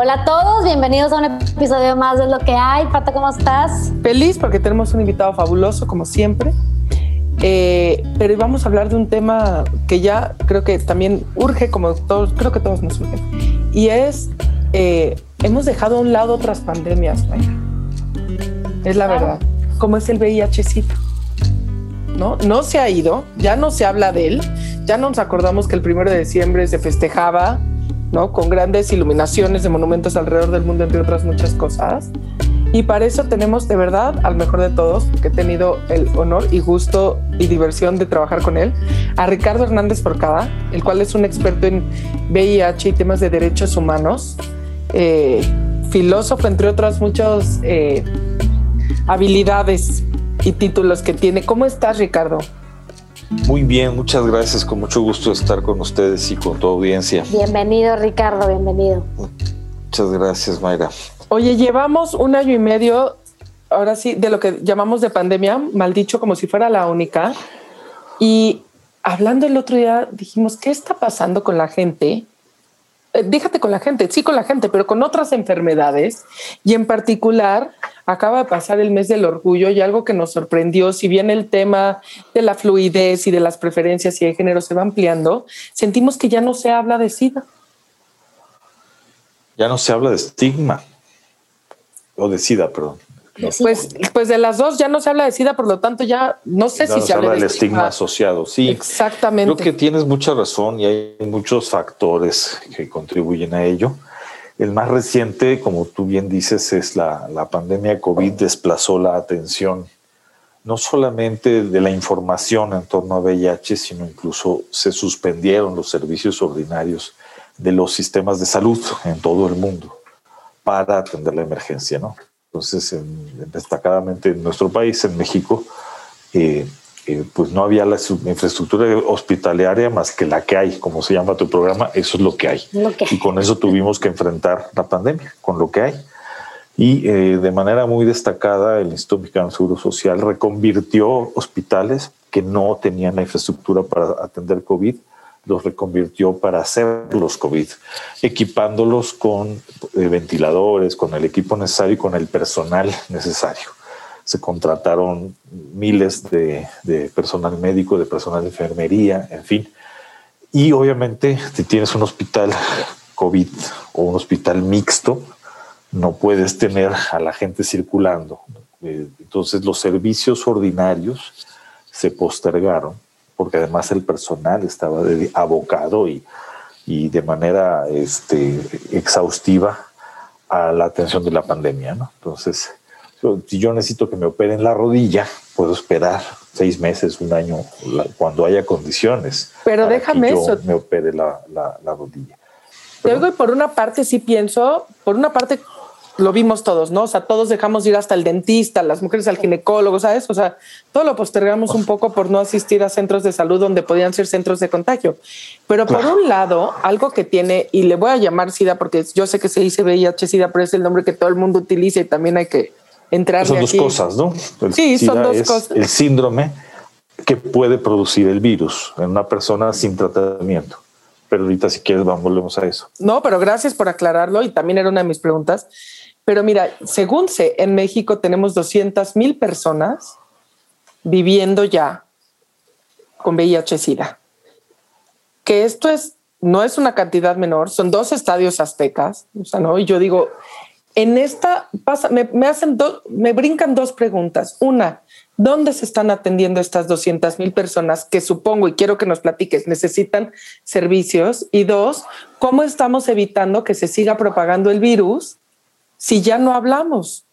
Hola a todos, bienvenidos a un episodio más de Lo que hay. Pata, ¿cómo estás? Feliz porque tenemos un invitado fabuloso, como siempre. Eh, pero vamos a hablar de un tema que ya creo que también urge, como todos, creo que todos nos urgen. Y es, eh, hemos dejado a un lado otras pandemias, Es la verdad. Como es el VIH-Sida. ¿No? no se ha ido, ya no se habla de él, ya nos acordamos que el primero de diciembre se festejaba ¿no? Con grandes iluminaciones de monumentos alrededor del mundo, entre otras muchas cosas. Y para eso tenemos de verdad al mejor de todos, que he tenido el honor y gusto y diversión de trabajar con él, a Ricardo Hernández Porcada, el cual es un experto en VIH y temas de derechos humanos, eh, filósofo, entre otras muchas eh, habilidades y títulos que tiene. ¿Cómo estás, Ricardo? Muy bien, muchas gracias. Con mucho gusto estar con ustedes y con tu audiencia. Bienvenido, Ricardo, bienvenido. Muchas gracias, Mayra. Oye, llevamos un año y medio, ahora sí, de lo que llamamos de pandemia, mal dicho, como si fuera la única. Y hablando el otro día, dijimos, ¿qué está pasando con la gente? Eh, déjate con la gente, sí con la gente, pero con otras enfermedades. Y en particular, acaba de pasar el mes del orgullo y algo que nos sorprendió, si bien el tema de la fluidez y de las preferencias y de género se va ampliando, sentimos que ya no se habla de SIDA. Ya no se habla de estigma o de SIDA, perdón. Pues, pues de las dos ya no se habla de SIDA, por lo tanto ya no sé si se, habla del estigma. asociado. Sí, exactamente. Creo que tienes mucha razón y hay muchos factores que contribuyen a ello. El más reciente, como tú bien dices, es la, la pandemia COVID desplazó la atención no solamente de la información en torno a VIH, sino incluso se suspendieron los servicios ordinarios de los sistemas de salud en todo el mundo para atender la emergencia, ¿no? Entonces, destacadamente en nuestro país, en México, eh, pues no había la infraestructura hospitalaria más que la que hay, como se llama tu programa, eso es lo que hay. Y con eso tuvimos que enfrentar la pandemia, con lo que hay. Y eh, de manera muy destacada, el Instituto Mexicano de Seguro Social reconvirtió hospitales que no tenían la infraestructura para atender COVID, los reconvirtió para hacer los COVID, equipándolos con eh, ventiladores, con el equipo necesario y con el personal necesario se contrataron miles de, personal médico, de personal de enfermería, en fin. Y obviamente, si tienes un hospital COVID o un hospital mixto, no puedes tener a la gente circulando. Eh, entonces los servicios ordinarios se postergaron porque además el personal estaba abocado y, y de manera este, exhaustiva a la atención de la pandemia. Entonces, si yo necesito que me operen la rodilla, puedo esperar seis meses, un año, cuando haya condiciones. Pero déjame eso. Me opere la, rodilla. Te y por una parte sí pienso, por una parte lo vimos todos, ¿no? O sea, todos dejamos ir hasta el dentista, las mujeres al ginecólogo, ¿sabes? O sea, todo lo postergamos un poco por no asistir a centros de salud donde podían ser centros de contagio. Pero por un lado, algo que tiene, y le voy a llamar SIDA porque yo sé que se dice VIH-SIDA, pero es el nombre que todo el mundo utiliza y también hay que entrar Son dos cosas, ¿no? sí, son dos cosas. El síndrome que puede producir el virus en una persona sin tratamiento. Pero ahorita si quieres volvemos a eso. No, pero gracias por aclararlo y también era una de mis preguntas. Pero mira, según sé, en México tenemos 200 mil personas viviendo ya con VIH-Sida. Que esto es, no es una cantidad menor, son dos estadios aztecas, o sea, ¿no? Y yo digo, en esta pasa, me, hacen me brincan dos preguntas. Una, ¿dónde se están atendiendo estas 200 mil personas que supongo y quiero que nos platiques necesitan servicios? Y dos, ¿cómo estamos evitando que se siga propagando el virus si ya no hablamos?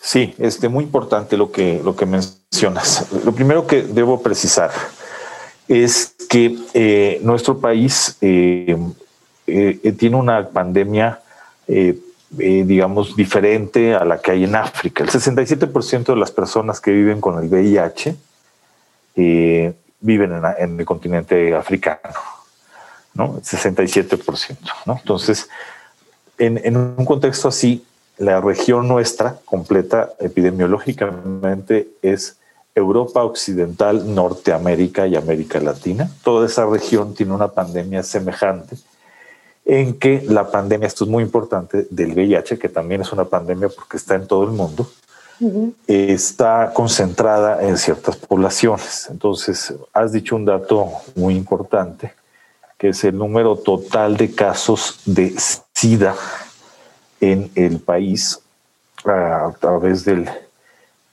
Sí, es este, muy importante lo que, lo que mencionas. Lo primero que debo precisar es que eh, nuestro país eh, eh, tiene una pandemia eh, eh, digamos, diferente a la que hay en África. El 67% de las personas que viven con el VIH eh, viven en, el continente africano, ¿no? 67%, ¿no? Entonces, en, en un contexto así, la región nuestra completa epidemiológicamente es Europa Occidental, Norteamérica y América Latina. Toda esa región tiene una pandemia semejante en que la pandemia, esto es muy importante, del VIH, que también es una pandemia porque está en todo el mundo, está concentrada en ciertas poblaciones. Entonces, has dicho un dato muy importante, que es el número total de casos de SIDA en el país a través del,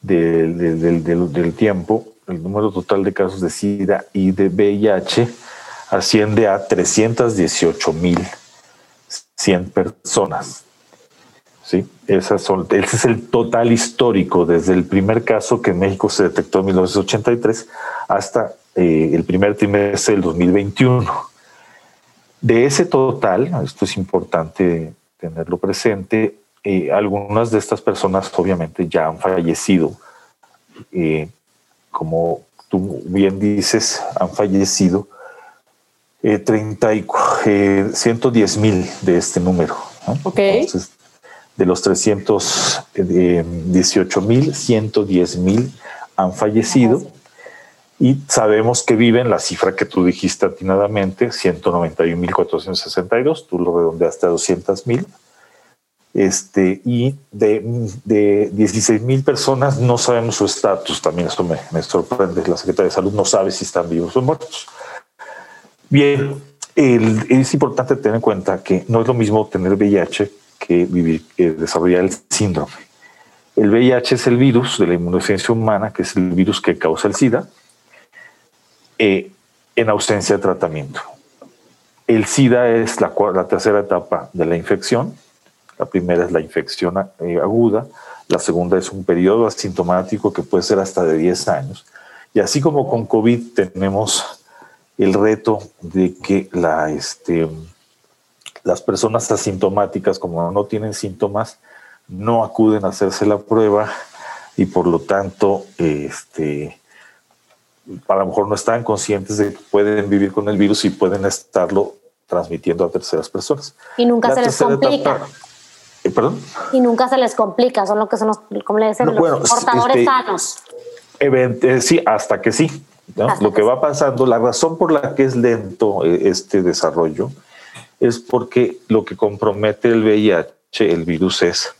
del, del, tiempo. El número total de casos de SIDA y de VIH asciende a 318 mil 100 personas. ¿Sí? Esas son, ese es el total histórico desde el primer caso que en México se detectó en 1983 hasta eh, el primer trimestre del 2021. De ese total, esto es importante tenerlo presente, eh, algunas de estas personas obviamente ya han fallecido. Eh, como tú bien dices, han fallecido eh, 30 y, 110 mil de este número. de los 318 mil, 110 mil han fallecido. Y sabemos que viven la cifra que tú dijiste atinadamente, 191.462, tú lo redondeaste a 200.000. Este, y de, de 16 mil personas no sabemos su estatus, también esto me, me, sorprende, la Secretaría de Salud no sabe si están vivos o muertos. Bien, es importante tener en cuenta que no es lo mismo tener VIH que vivir, que desarrollar el síndrome. El VIH es el virus de la inmunodeficiencia humana, que es el virus que causa el SIDA, eh, en ausencia de tratamiento. El SIDA es la, la, tercera etapa de la infección. La primera es la infección eh, aguda, la segunda es un periodo asintomático que puede ser hasta de 10 años. Y así como con COVID tenemos el reto de que la, este, las personas asintomáticas, como no tienen síntomas, no acuden a hacerse la prueba y por lo tanto este, a lo mejor no están conscientes de que pueden vivir con el virus y pueden estarlo transmitiendo a terceras personas. Y nunca se les complica. Eh, ¿Perdón? Y nunca se les complica, son lo que son los, como le dicen, los portadores este, sanos. Eh, sí, hasta que sí. Lo que va pasando, la razón por la que es lento eh, este desarrollo es porque lo que compromete el VIH, el virus, es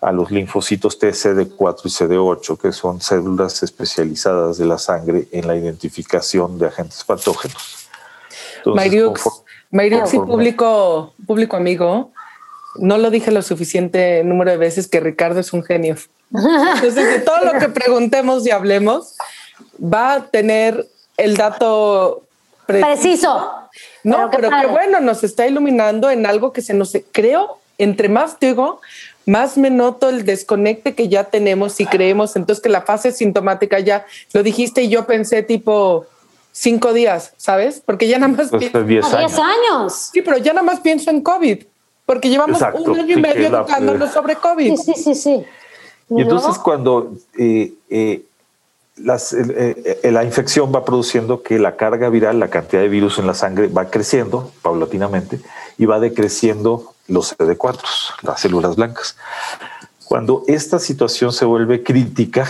a los linfocitos T, CD4 y CD8, que son células especializadas de la sangre en la identificación de agentes patógenos. Mayriux, y público, público amigo, no lo dije lo suficiente número de veces que Ricardo es un genio. Entonces, de todo lo que preguntemos y hablemos, va a tener el dato preciso. No, pero, qué, bueno, nos está iluminando en algo que se nos creo, entre más digo, más me noto el desconecte que ya tenemos y creemos entonces que la fase sintomática ya lo dijiste y yo pensé tipo cinco días, ¿sabes? Porque ya nada más pues pienso, diez, años. Sí, pero ya nada más pienso en COVID, porque llevamos un año y medio educándonos sobre COVID. Sí, sí, sí, sí. Y, entonces cuando eh, eh, las, eh, la infección va produciendo que la carga viral, la cantidad de virus en la sangre va creciendo paulatinamente y va decreciendo los CD4, las células blancas. Cuando esta situación se vuelve crítica,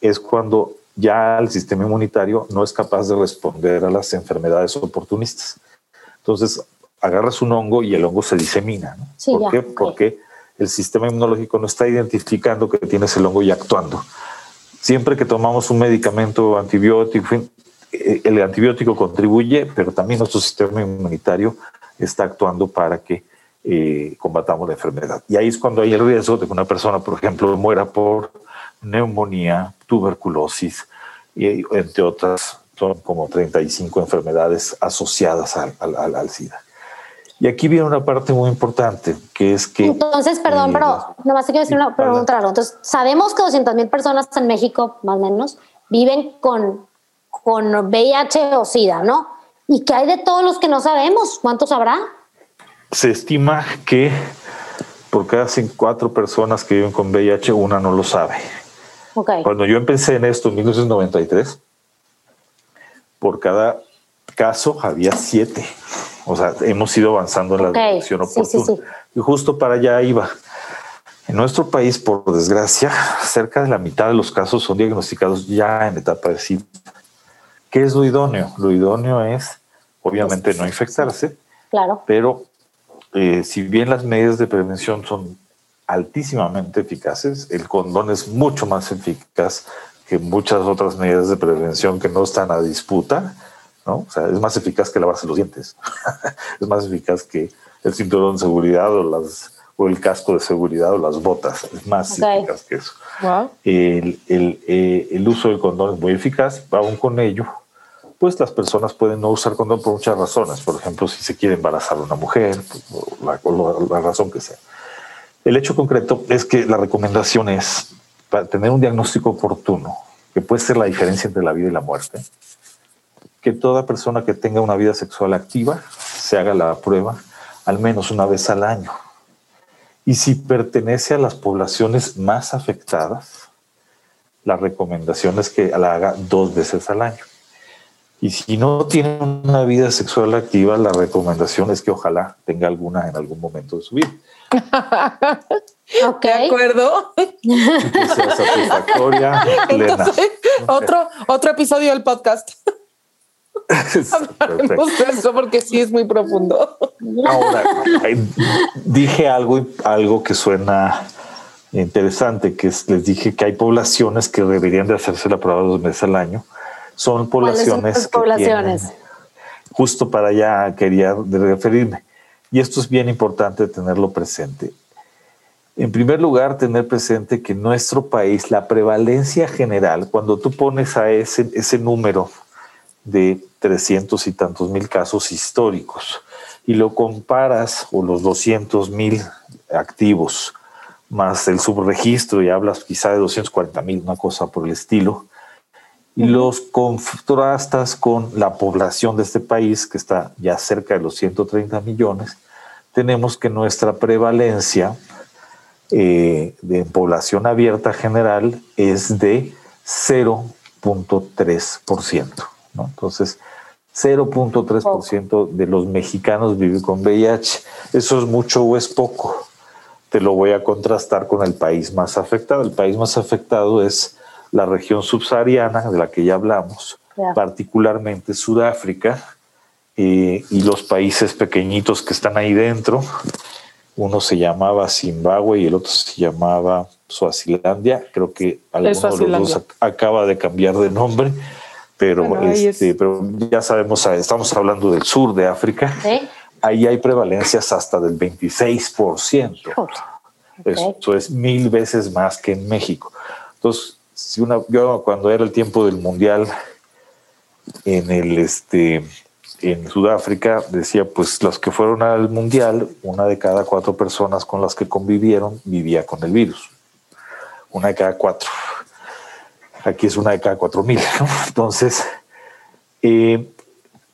es cuando ya el sistema inmunitario no es capaz de responder a las enfermedades oportunistas. Entonces, agarras un hongo y el hongo se disemina. ¿Por qué? Porque el sistema inmunológico no está identificando que tienes el hongo y actuando. Siempre que tomamos un medicamento antibiótico, eh, el antibiótico contribuye, pero también nuestro sistema inmunitario está actuando para que eh, combatamos la enfermedad. Y ahí es cuando hay el riesgo de que una persona, por ejemplo, muera por neumonía, tuberculosis, y entre otras, son como 35 enfermedades asociadas al, al, SIDA. Y aquí viene una parte muy importante, que es que... Entonces, perdón, pero nomás te quiero decir una pregunta. Entonces, sabemos que 200 mil personas en México, más o menos, viven con, con VIH o SIDA, ¿no? ¿Y qué hay de todos los que no sabemos? ¿Cuántos habrá? se estima que por cada cuatro personas que viven con VIH, una no lo sabe. Cuando yo empecé en esto en 1993, por cada caso había siete. O sea, hemos ido avanzando en la dirección oportuna. Y justo para allá iba. En nuestro país, por desgracia, cerca de la mitad de los casos son diagnosticados ya en etapa de SIDA. ¿Qué es lo idóneo? Lo idóneo es, obviamente, no infectarse, claro. pero eh, si bien las medidas de prevención son altísimamente eficaces, el condón es mucho más eficaz que muchas otras medidas de prevención que no están a disputa, ¿no? O sea, es más eficaz que lavarse los dientes, es más eficaz que el cinturón de seguridad o, las, o el casco de seguridad o las botas, es más eficaz que eso. El, el, eh, el, uso del condón es muy eficaz, aún con ello, pues las personas pueden no usar condón por muchas razones, por ejemplo, si se quiere embarazar a una mujer, la, la razón que sea. El hecho concreto es que la recomendación es para tener un diagnóstico oportuno, que puede ser la diferencia entre la vida y la muerte, que toda persona que tenga una vida sexual activa se haga la prueba al menos una vez al año. Y si pertenece a las poblaciones más afectadas, la recomendación es que la haga dos veces al año. Y si no tiene una vida sexual activa, la recomendación es que ojalá tenga alguna en algún momento de su vida. Ok. De acuerdo. satisfactoria, otro, otro episodio del podcast. eso porque sí es muy profundo. Ahora, dije algo, algo que suena interesante, que les dije que hay poblaciones que deberían de hacerse la prueba dos meses al año. Son poblaciones. Son poblaciones? justo para allá quería referirme. Y esto es bien importante tenerlo presente. En primer lugar, tener presente que en nuestro país la prevalencia general, cuando tú pones a ese, ese número de 300 y tantos mil casos históricos y lo comparas o los 200 mil activos más el subregistro y hablas quizá de 240 mil, una cosa por el estilo, y los contrastas con la población de este país, que está ya cerca de los 130 millones, tenemos que nuestra prevalencia eh, de población abierta general es de 0.3%. ¿no? Entonces, 0.3% de los mexicanos viven con VIH. ¿Eso es mucho o es poco? Te lo voy a contrastar con el país más afectado. El país más afectado es la región subsahariana, de la que ya hablamos, particularmente Sudáfrica eh, y los países pequeñitos que están ahí dentro. Uno se llamaba Zimbabue y el otro se llamaba Suazilandia. Creo que alguno de los dos acaba de cambiar de nombre, pero, este, pero ya sabemos, estamos hablando del sur de África. Ahí hay prevalencias hasta del 26%. Eso es mil veces más que en México. Entonces, si una, yo cuando era el tiempo del mundial en el este en Sudáfrica decía pues los que fueron al mundial una de cada cuatro personas con las que convivieron vivía con el virus una de cada cuatro aquí es una de cada cuatro mil entonces eh,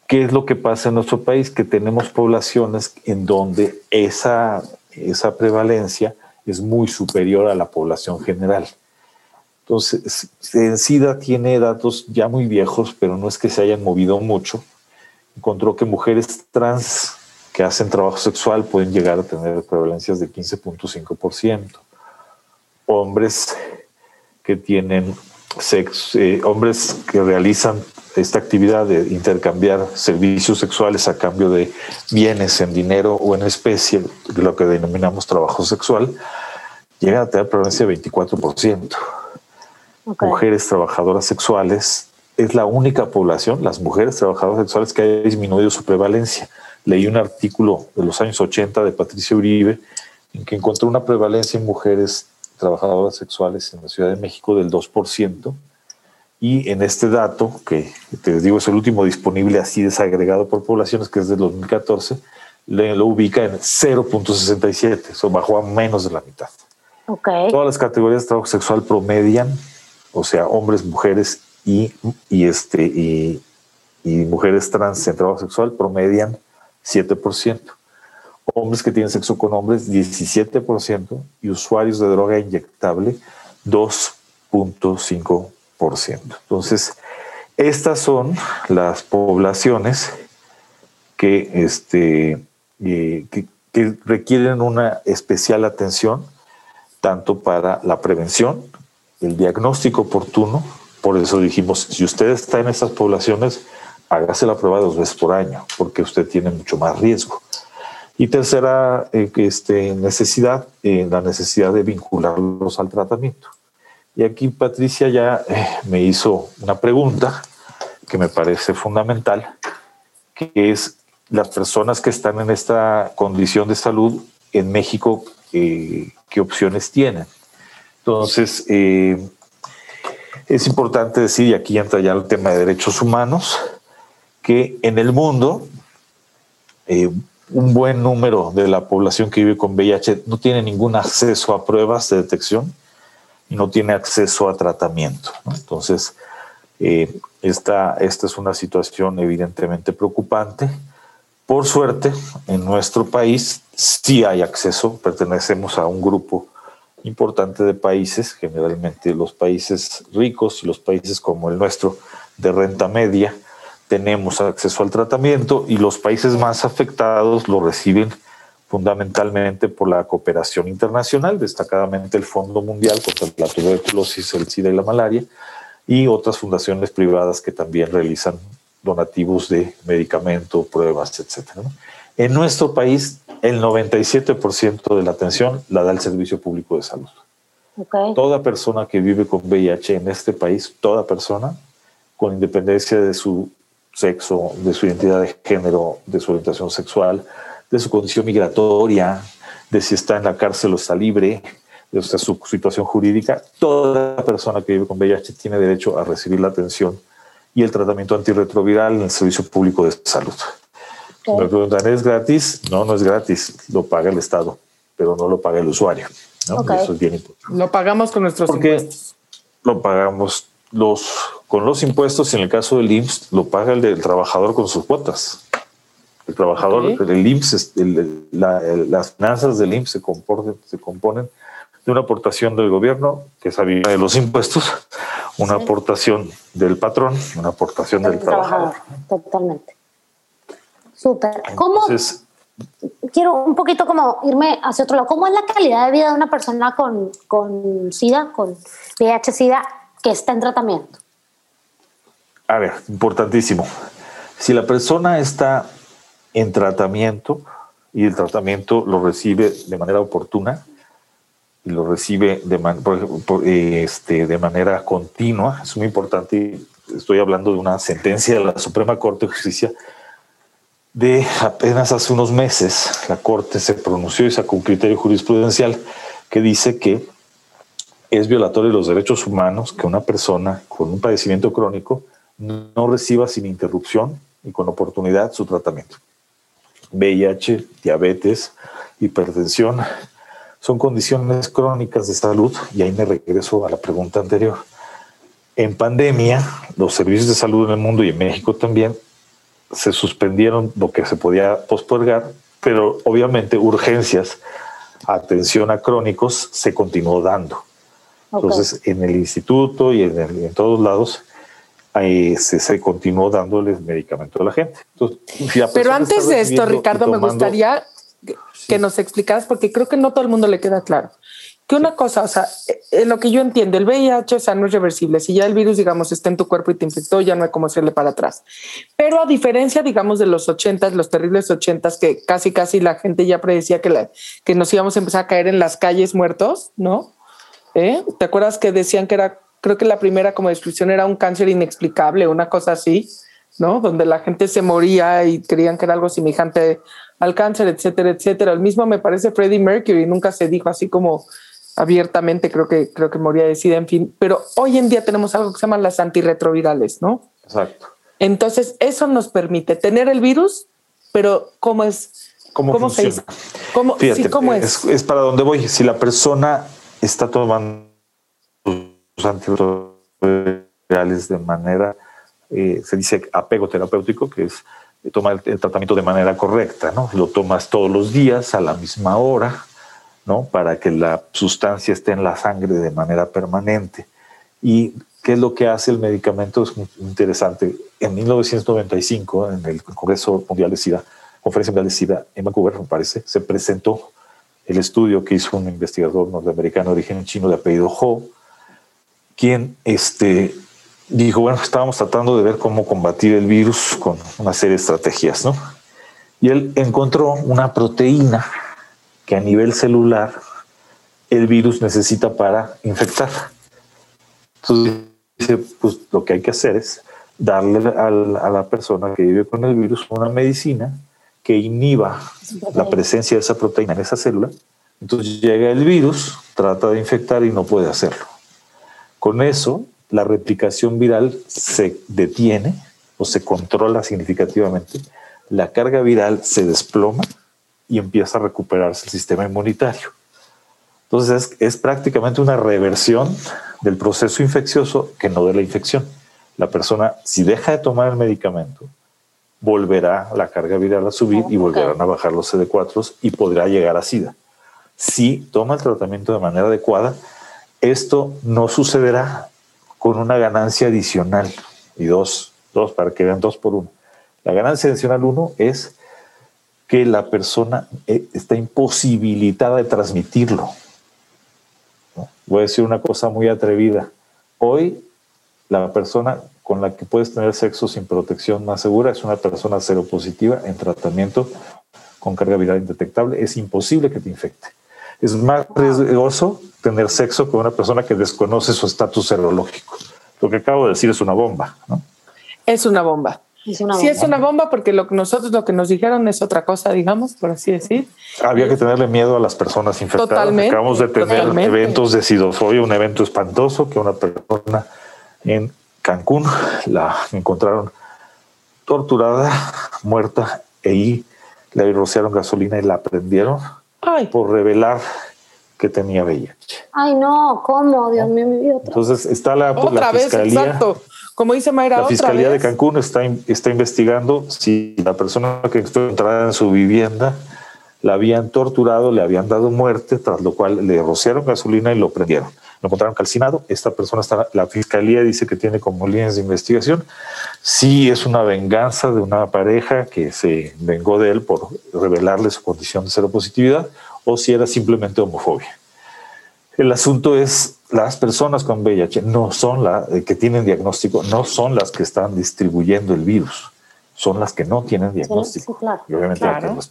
qué es lo que pasa en nuestro país que tenemos poblaciones en donde esa esa prevalencia es muy superior a la población general entonces, SIDA tiene datos ya muy viejos, pero no es que se hayan movido mucho. Encontró que mujeres trans que hacen trabajo sexual pueden llegar a tener prevalencias de 15.5%. Hombres que tienen eh, hombres que realizan esta actividad de intercambiar servicios sexuales a cambio de bienes en dinero o en especie, lo que denominamos trabajo sexual, llegan a tener prevalencia de 24% mujeres trabajadoras sexuales. Es la única población, las mujeres trabajadoras sexuales, que ha disminuido su prevalencia. Leí un artículo de los años 80 de Patricia Uribe en que encontró una prevalencia en mujeres trabajadoras sexuales en la Ciudad de México del 2%. Y en este dato, que te digo es el último disponible así desagregado por poblaciones, que es del 2014, lo ubica en 0.67, eso bajó a menos de la mitad. Todas las categorías de trabajo sexual promedian o sea, hombres, mujeres y, este, y, mujeres trans en trabajo sexual promedian 7%. Hombres que tienen sexo con hombres, 17%, y usuarios de droga inyectable, 2.5%. Entonces, estas son las poblaciones que, este, eh, que requieren una especial atención, tanto para la prevención, el diagnóstico oportuno, por eso dijimos, si usted está en estas poblaciones, hágase la prueba dos veces por año, porque usted tiene mucho más riesgo. Y tercera eh, este, necesidad, eh, la necesidad de vincularlos al tratamiento. Y aquí Patricia ya eh, me hizo una pregunta que me parece fundamental, que es las personas que están en esta condición de salud en México, ¿qué opciones tienen? Entonces, es importante decir, y aquí entra ya el tema de derechos humanos, que en el mundo un buen número de la población que vive con VIH no tiene ningún acceso a pruebas de detección y no tiene acceso a tratamiento. Entonces, eh, esta, esta es una situación evidentemente preocupante. Por suerte, en nuestro país sí hay acceso, pertenecemos a un grupo importante de países, generalmente los países ricos y los países como el nuestro de renta media, tenemos acceso al tratamiento y los países más afectados lo reciben fundamentalmente por la cooperación internacional, destacadamente el Fondo Mundial contra la tuberculosis, el SIDA y la malaria, y otras fundaciones privadas que también realizan donativos de medicamento, pruebas, etc. En nuestro país, el 97% de la atención la da el Servicio Público de Salud. Toda persona que vive con VIH en este país, toda persona, con independencia de su sexo, de su identidad de género, de su orientación sexual, de su condición migratoria, de si está en la cárcel o está libre, de su situación jurídica, toda persona que vive con VIH tiene derecho a recibir la atención y el tratamiento antirretroviral en el Servicio Público de Salud. Me preguntan, ¿es gratis? No, no es gratis, lo paga el Estado, pero no lo paga el usuario. Eso es bien importante. Lo pagamos con nuestros Porque Lo pagamos los, con los impuestos, en el caso del IMSS, lo paga el, trabajador con sus cuotas. El trabajador, el IMSS, las finanzas del IMSS se componen, se componen de una aportación del gobierno, que es de los impuestos, una aportación del patrón, una aportación del, trabajador. Totalmente. Súper. ¿Cómo? quiero un poquito como irme hacia otro lado. ¿Cómo es la calidad de vida de una persona con, con SIDA, con VIH-SIDA? Que está en tratamiento? A ver, importantísimo. Si la persona está en tratamiento y el tratamiento lo recibe de manera oportuna y lo recibe de, este, de manera continua, es muy importante. Estoy hablando de una sentencia de la Suprema Corte de Justicia de apenas hace unos meses. La Corte se pronunció y sacó un criterio jurisprudencial que dice que es violatorio de los derechos humanos que una persona con un padecimiento crónico no reciba sin interrupción y con oportunidad su tratamiento. VIH, diabetes, hipertensión, son condiciones crónicas de salud y ahí me regreso a la pregunta anterior. En pandemia, los servicios de salud en el mundo y en México también se suspendieron lo que se podía postergar, pero obviamente urgencias, atención a crónicos se continuó dando. Entonces, en el instituto y en, todos lados se, se, continuó dándoles medicamento a la gente. Pero antes de esto, Ricardo, me gustaría que nos explicaras, porque creo que no todo el mundo le queda claro. Que una cosa, o sea, en lo que yo entiendo, el VIH, o sea, no es reversible. Si ya el virus, digamos, está en tu cuerpo y te infectó, ya no hay cómo hacerle para atrás. Pero a diferencia, digamos, de los ochentas, los terribles ochentas, que casi, casi la gente ya predecía que, la, que nos íbamos a empezar a caer en las calles muertos, ¿no? ¿Eh? ¿Te acuerdas que decían que era, creo que la primera como descripción era un cáncer inexplicable, una cosa así, ¿no? Donde la gente se moría y creían que era algo semejante al cáncer, etcétera, etcétera. El mismo me parece Freddie Mercury, nunca se dijo así como abiertamente, creo que, creo que moría de SIDA, en fin. Pero hoy en día tenemos algo que se llaman las antirretrovirales, ¿no? Exacto. Entonces, eso nos permite tener el virus, pero ¿cómo es? ¿Cómo, se dice? ¿Cómo, ¿cómo es? es? para donde voy. Si la persona está tomando sus antirretrovirales de manera, eh, se dice apego terapéutico, que es tomar el, tratamiento de manera correcta, ¿no? Lo tomas todos los días a la misma hora, ¿no? Para que la sustancia esté en la sangre de manera permanente. ¿Y qué es lo que hace el medicamento? Es muy interesante. En 1995, en el Congreso Mundial de SIDA, Conferencia Mundial de SIDA en Vancouver, me parece, se presentó el estudio que hizo un investigador norteamericano de origen chino de apellido Ho, quien este, dijo, bueno, estábamos tratando de ver cómo combatir el virus con una serie de estrategias, ¿no? Y él encontró una proteína que a nivel celular el virus necesita para infectar. Entonces dice, pues lo que hay que hacer es darle a la persona que vive con el virus una medicina que inhiba la presencia de esa proteína en esa célula. Entonces llega el virus, trata de infectar y no puede hacerlo. Con eso, la replicación viral se detiene o se controla significativamente, la carga viral se desploma y empieza a recuperarse el sistema inmunitario. Entonces es, es prácticamente una reversión del proceso infeccioso que no de la infección. La persona, si deja de tomar el medicamento, volverá la carga viral a subir y volverán a bajar los CD4 y podrá llegar a SIDA. Si toma el tratamiento de manera adecuada, esto no sucederá con una ganancia adicional. Y dos, dos, para que vean dos por uno. La ganancia adicional uno es que la persona eh, está imposibilitada de transmitirlo. Voy a decir una cosa muy atrevida. Hoy la persona con la que puedes tener sexo sin protección más segura es una persona seropositiva en tratamiento con carga viral indetectable. Es imposible que te infecte. Es más riesgoso tener sexo con una persona que desconoce su estatus serológico. Lo que acabo de decir es una bomba. ¿no? Es una bomba. Es una sí, es una bomba porque lo que nosotros lo que nos dijeron es otra cosa, digamos, por así decir. Había que tenerle miedo a las personas infectadas. Totalmente, Acabamos de tener eventos de sidofobia, un evento espantoso que una persona en Cancún, la encontraron torturada, muerta, e ahí le rociaron gasolina y la prendieron por revelar que tenía VIH. Ay, no, ¿cómo? Dios mío, mi vida. Entonces está la, otra vez, fiscalía. Exacto. Como dice Mayra, la fiscalía de Cancún está, está investigando si la persona que estuvo entrada en su vivienda la habían torturado, le habían dado muerte, tras lo cual le rociaron gasolina y lo prendieron lo encontraron calcinado. Esta persona está, la fiscalía dice que tiene como líneas de investigación. Sí es una venganza de una pareja que se vengó de él por revelarle su condición de seropositividad o si era simplemente homofobia. El asunto es las personas con VIH no son las eh, que tienen diagnóstico, no son las que están distribuyendo el virus son las que no tienen diagnóstico. Y obviamente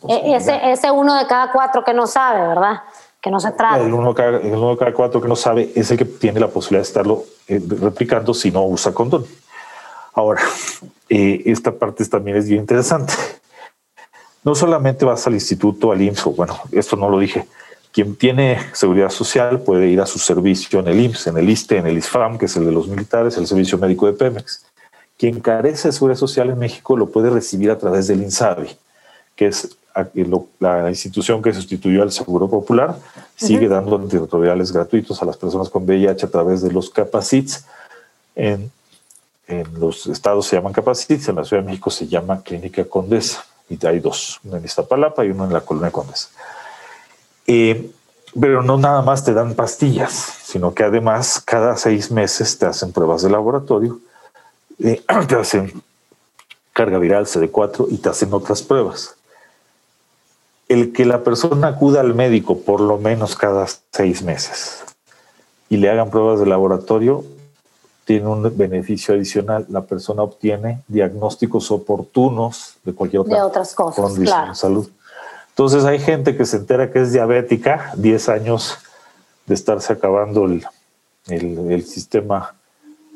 e-, ese, ese uno de cada cuatro que no sabe, ¿verdad? Que no se trata. El uno, cada, el uno cada cuatro que no sabe es el que tiene la posibilidad de estarlo eh, replicando si no usa condón. Ahora, eh, esta parte también es bien interesante. No solamente vas al instituto, al IMSS, bueno, esto no lo dije. Quien tiene seguridad social puede ir a su servicio en el IMSS, en el ISTE, en el ISFAM, que es el de los militares, el servicio médico de Pemex. Quien carece de seguridad social en México lo puede recibir a través del INSABI, que es la institución que sustituyó al Seguro Popular sigue dando antirretrovirales gratuitos a las personas con VIH a través de los Capacits. En, en los estados se llaman Capacits, en la Ciudad de México se llama Clínica Condesa. Y hay dos, uno en Iztapalapa y uno en la Colonia Condesa. Eh, pero no nada más te dan pastillas, sino que además cada seis meses te hacen pruebas de laboratorio, eh, te hacen carga viral CD4 y te hacen otras pruebas el que la persona acuda al médico por lo menos cada seis meses y le hagan pruebas de laboratorio tiene un beneficio adicional. La persona obtiene diagnósticos oportunos de cualquier otra de otras cosas, condición de salud. Entonces hay gente que se entera que es diabética, 10 años de estarse acabando el, el, sistema,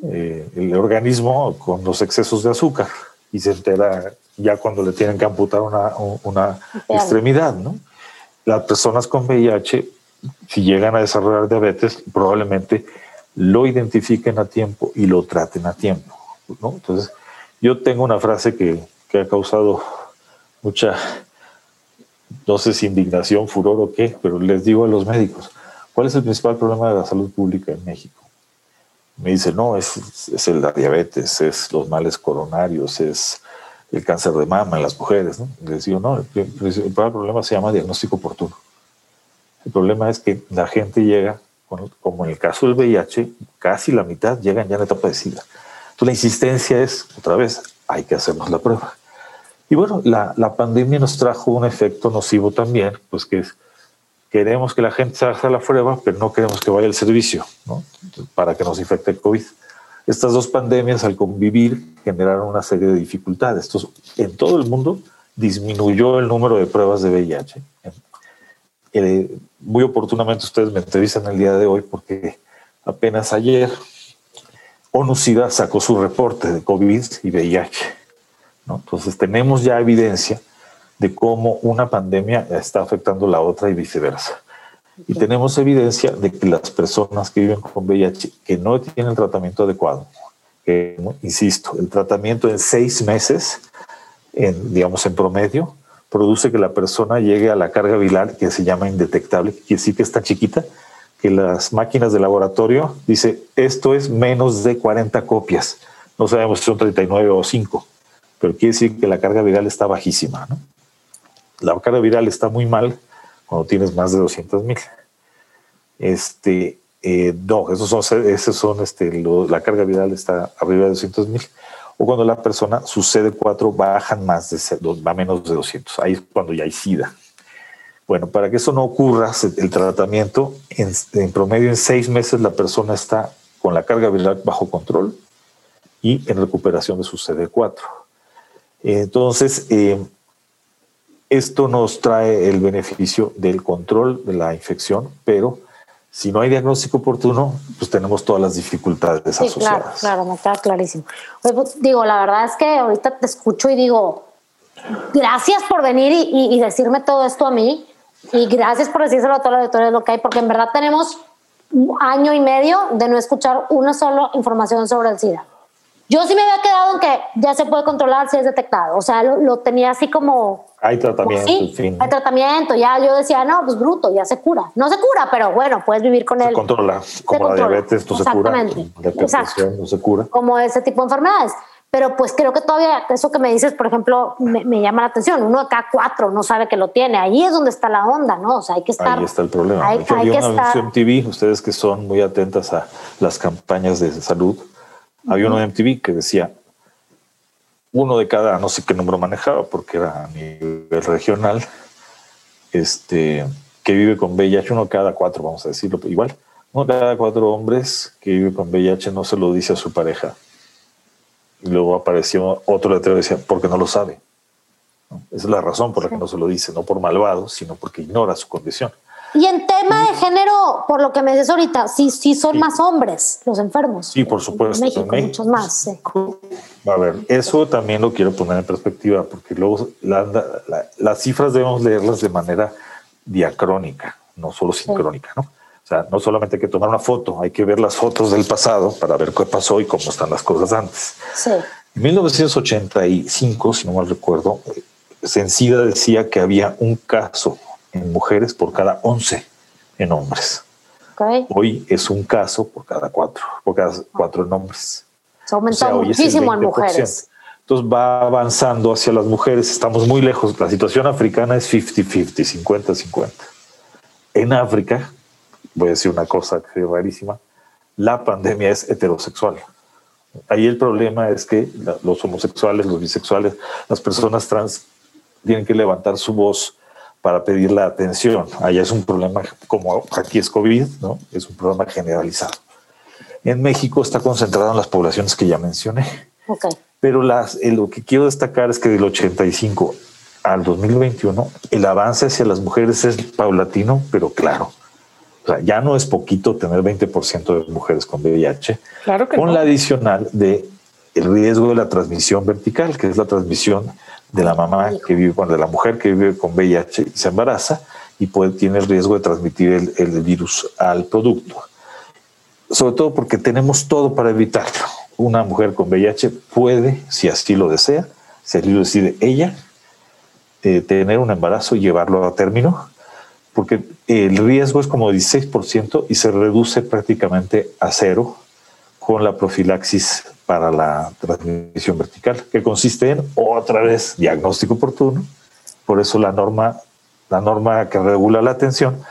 eh, el organismo con los excesos de azúcar y se entera ya cuando le tienen que amputar una, una extremidad, ¿no? Las personas con VIH, si llegan a desarrollar diabetes, probablemente lo identifiquen a tiempo y lo traten a tiempo, ¿no? Entonces, yo tengo una frase que, que ha causado mucha, no sé si indignación, furor o qué, pero les digo a los médicos, ¿cuál es el principal problema de la salud pública en México? Me dice, no, es, es el la diabetes, es los males coronarios, es el cáncer de mama en las mujeres. ¿no? Les digo, no, el, problema se llama diagnóstico oportuno. El problema es que la gente llega, como en el caso del VIH, casi la mitad llegan ya en etapa de SIDA. Entonces la insistencia es, otra vez, hay que hacernos la prueba. Y bueno, la, la pandemia nos trajo un efecto nocivo también, pues que es, queremos que la gente se haga la prueba, pero no queremos que vaya al servicio, ¿no? Para que nos infecte el COVID. Estas dos pandemias al convivir generaron una serie de dificultades. Entonces, en todo el mundo disminuyó el número de pruebas de VIH. Eh, muy oportunamente ustedes me entrevistan el día de hoy porque apenas ayer ONU-SIDA sacó su reporte de COVID y VIH. Entonces tenemos ya evidencia de cómo una pandemia está afectando la otra y viceversa. Y tenemos evidencia de que las personas que viven con VIH que no tienen el tratamiento adecuado, insisto, el tratamiento en seis meses, digamos en promedio, produce que la persona llegue a la carga viral que se llama indetectable, que quiere decir que está chiquita, que las máquinas de laboratorio dice esto es menos de 40 copias. No sabemos si son 39 o 5, pero quiere decir que la carga viral está bajísima. ¿no? La carga viral está muy mal cuando tienes más de 200 mil. Este, eh, no, esos son, esos son este, la carga viral está arriba de 200 mil. O cuando la persona, su CD4 bajan más de, va menos de 200. Ahí es cuando ya hay SIDA. Bueno, para que eso no ocurra, el tratamiento, en, promedio en seis meses la persona está con la carga viral bajo control y en recuperación de su CD4. Entonces, eh, esto nos trae el beneficio del control de la infección, pero si no hay diagnóstico oportuno, pues tenemos todas las dificultades sí, asociadas. Claro, claro, me queda clarísimo. Pues, digo, la verdad es que ahorita te escucho y digo, gracias por venir y, decirme todo esto a mí y gracias por decírselo a todos los de lo que hay, porque en verdad tenemos un año y medio de no escuchar una sola información sobre el SIDA. Yo sí me había quedado en que ya se puede controlar si es detectado. O sea, lo, tenía así como. Hay tratamiento, sí, Hay tratamiento. Ya yo decía, no, pues bruto, ya se cura. No se cura, pero bueno, puedes vivir con él. Se controla. Como la diabetes no se cura. La hipertensión no se cura. Como ese tipo de enfermedades. Pero pues creo que todavía eso que me dices, por ejemplo, me, llama la atención. Uno de cada cuatro no sabe que lo tiene. Ahí es donde está la onda, ¿no? O sea, hay que estar. Ahí está el problema. Hay, hay que estar. TV, ustedes que son muy atentas a las campañas de salud, había uno de MTV que decía uno de cada, no sé qué número manejaba, porque era a nivel regional, este, que vive con VIH, uno cada cuatro, vamos a decirlo igual, uno de cada cuatro hombres que vive con VIH no se lo dice a su pareja. Y luego apareció otro letrero que decía, porque no lo sabe. Esa es la razón por la que no se lo dice, no por malvado, sino porque ignora su condición. Y en tema de género, por lo que me dices ahorita, sí, sí son más hombres los enfermos. Sí, por supuesto. En México, muchos más. A ver, eso también lo quiero poner en perspectiva, porque luego las cifras debemos leerlas de manera diacrónica, no solo sincrónica, ¿no? O sea, no solamente hay que tomar una foto, hay que ver las fotos del pasado para ver qué pasó y cómo están las cosas antes. Sí. En 1985, si no mal recuerdo, Sencida decía que había un caso en mujeres por cada 11 en hombres. Hoy es un caso por cada cuatro, por cada cuatro en hombres. Se ha aumentado muchísimo en mujeres. Entonces va avanzando hacia las mujeres, estamos muy lejos. La situación africana es 50-50, 50-50. En África, voy a decir una cosa que es rarísima, la pandemia es heterosexual. Ahí el problema es que los homosexuales, los bisexuales, las personas trans tienen que levantar su voz para pedir la atención. Allá es un problema, como aquí es COVID, ¿no? Es un problema generalizado. En México está concentrado en las poblaciones que ya mencioné. Okay. Pero las, eh, lo que quiero destacar es que del 85 al 2021, el avance hacia las mujeres es paulatino, pero claro. O sea, ya no es poquito tener 20% de mujeres con VIH, claro que con la adicional de el riesgo de la transmisión vertical, que es la transmisión de la mamá que vive de la mujer que vive con VIH y se embaraza y puede, tiene el riesgo de transmitir el, el virus al producto. Sobre todo porque tenemos todo para evitarlo. Una mujer con VIH puede, si así lo desea, si así lo decide ella, eh, tener un embarazo y llevarlo a término, porque el riesgo es como 16% y se reduce prácticamente a cero con la profilaxis para la transmisión vertical, que consiste en otra vez diagnóstico oportuno. Por eso la norma, la norma que regula la atención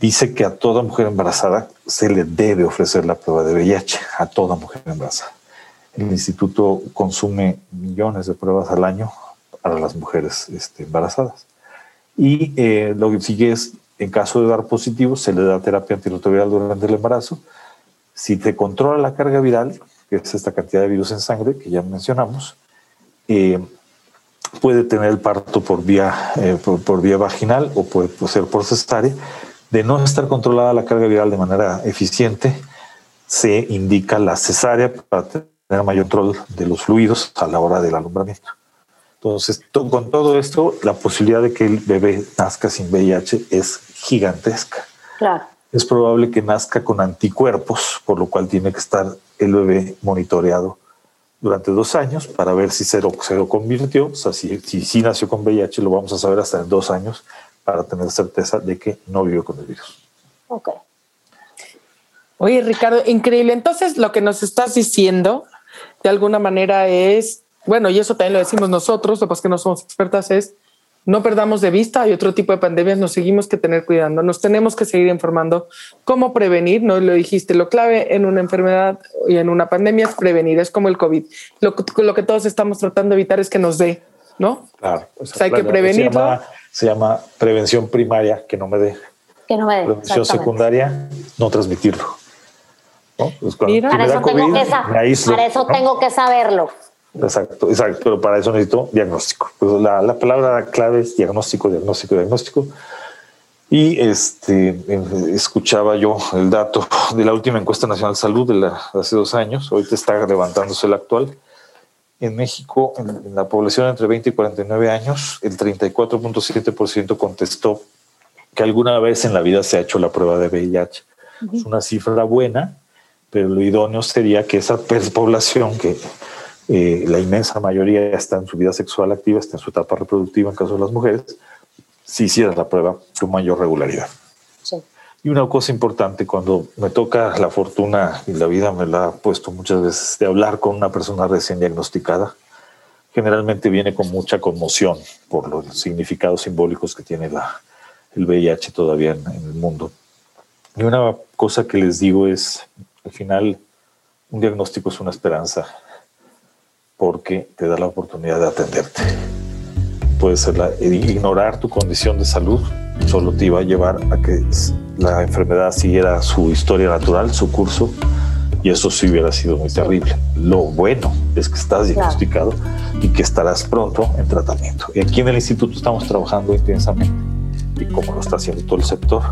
dice que a toda mujer embarazada se le debe ofrecer la prueba de VIH, a toda mujer embarazada. El instituto consume millones de pruebas al año para las mujeres este, embarazadas. Y eh, lo que sigue es, en caso de dar positivo, se le da terapia antirretroviral durante el embarazo. Si te controla la carga viral, que es esta cantidad de virus en sangre que ya mencionamos, eh, puede tener el parto por vía, eh, por, vía vaginal o puede, ser por cesárea. De no estar controlada la carga viral de manera eficiente, se indica la cesárea para tener mayor control de los fluidos a la hora del alumbramiento. Entonces, con todo esto, la posibilidad de que el bebé nazca sin VIH es gigantesca. Claro. Es probable que nazca con anticuerpos, por lo cual tiene que estar el bebé monitoreado durante dos años para ver si se lo, convirtió. O sea, si, si, nació con VIH, lo vamos a saber hasta en dos años para tener certeza de que no vivió con el virus. Ok. Oye, Ricardo, increíble. Entonces, lo que nos estás diciendo, de alguna manera, es, bueno, y eso también lo decimos nosotros, lo que no somos expertas, es no perdamos de vista, hay otro tipo de pandemias, nos seguimos que tener cuidando, nos tenemos que seguir informando cómo prevenir, no lo dijiste, lo clave en una enfermedad y en una pandemia es prevenir, es como el COVID. Lo, lo que todos estamos tratando de evitar es que nos dé, ¿no? Claro. hay que prevenirlo. Se llama, prevención primaria, que no me dé. Que no me dé. Prevención secundaria, no transmitirlo. Pues para, eso tengo, que para eso tengo que saberlo. Exacto, exacto, pero para eso necesito diagnóstico. Pues la, la, palabra clave es diagnóstico, diagnóstico, diagnóstico. Y este, escuchaba yo el dato de la última encuesta nacional de salud de, la, hace dos años, ahorita está levantándose el actual. En México, en, la población entre 20 y 49 años, el 34.7% contestó que alguna vez en la vida se ha hecho la prueba de VIH. Es una cifra buena, pero lo idóneo sería que esa población que eh, la inmensa mayoría está en su vida sexual activa, está en su etapa reproductiva en caso de las mujeres, si hicieras la prueba con mayor regularidad. Y una cosa importante, cuando me toca la fortuna y la vida me la ha puesto muchas veces de hablar con una persona recién diagnosticada, generalmente viene con mucha conmoción por los significados simbólicos que tiene la, el VIH todavía en, en el mundo. Y una cosa que les digo es, al final, un diagnóstico es una esperanza porque te da la oportunidad de atenderte. Puede ser la, ignorar tu condición de salud solo te iba a llevar a que la enfermedad siguiera su historia natural, su curso, y eso sí hubiera sido muy terrible. Lo bueno es que estás diagnosticado y que estarás pronto en tratamiento. Y aquí en el instituto estamos trabajando intensamente, y como lo está haciendo todo el sector,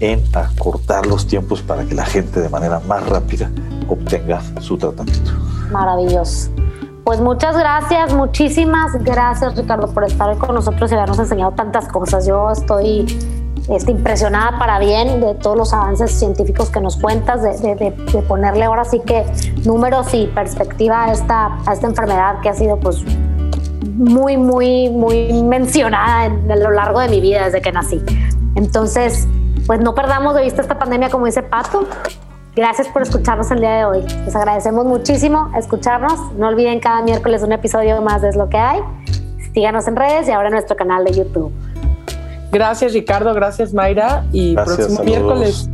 en acortar los tiempos para que la gente de manera más rápida obtenga su tratamiento. Maravilloso. Pues muchas gracias, muchísimas gracias Ricardo por estar con nosotros y habernos enseñado tantas cosas. Yo estoy este, impresionada para bien de todos los avances científicos que nos cuentas, de, ponerle ahora sí que números y perspectiva a esta, a esta enfermedad que ha sido pues muy, muy, muy mencionada a lo largo de mi vida desde que nací. Entonces, pues no perdamos de vista esta pandemia como dice Pato, Gracias por escucharnos el día de hoy. Les agradecemos muchísimo escucharnos. No olviden cada miércoles un episodio más de Es lo que hay. Síganos en redes y ahora en nuestro canal de YouTube. Gracias Ricardo, gracias Mayra y próximo miércoles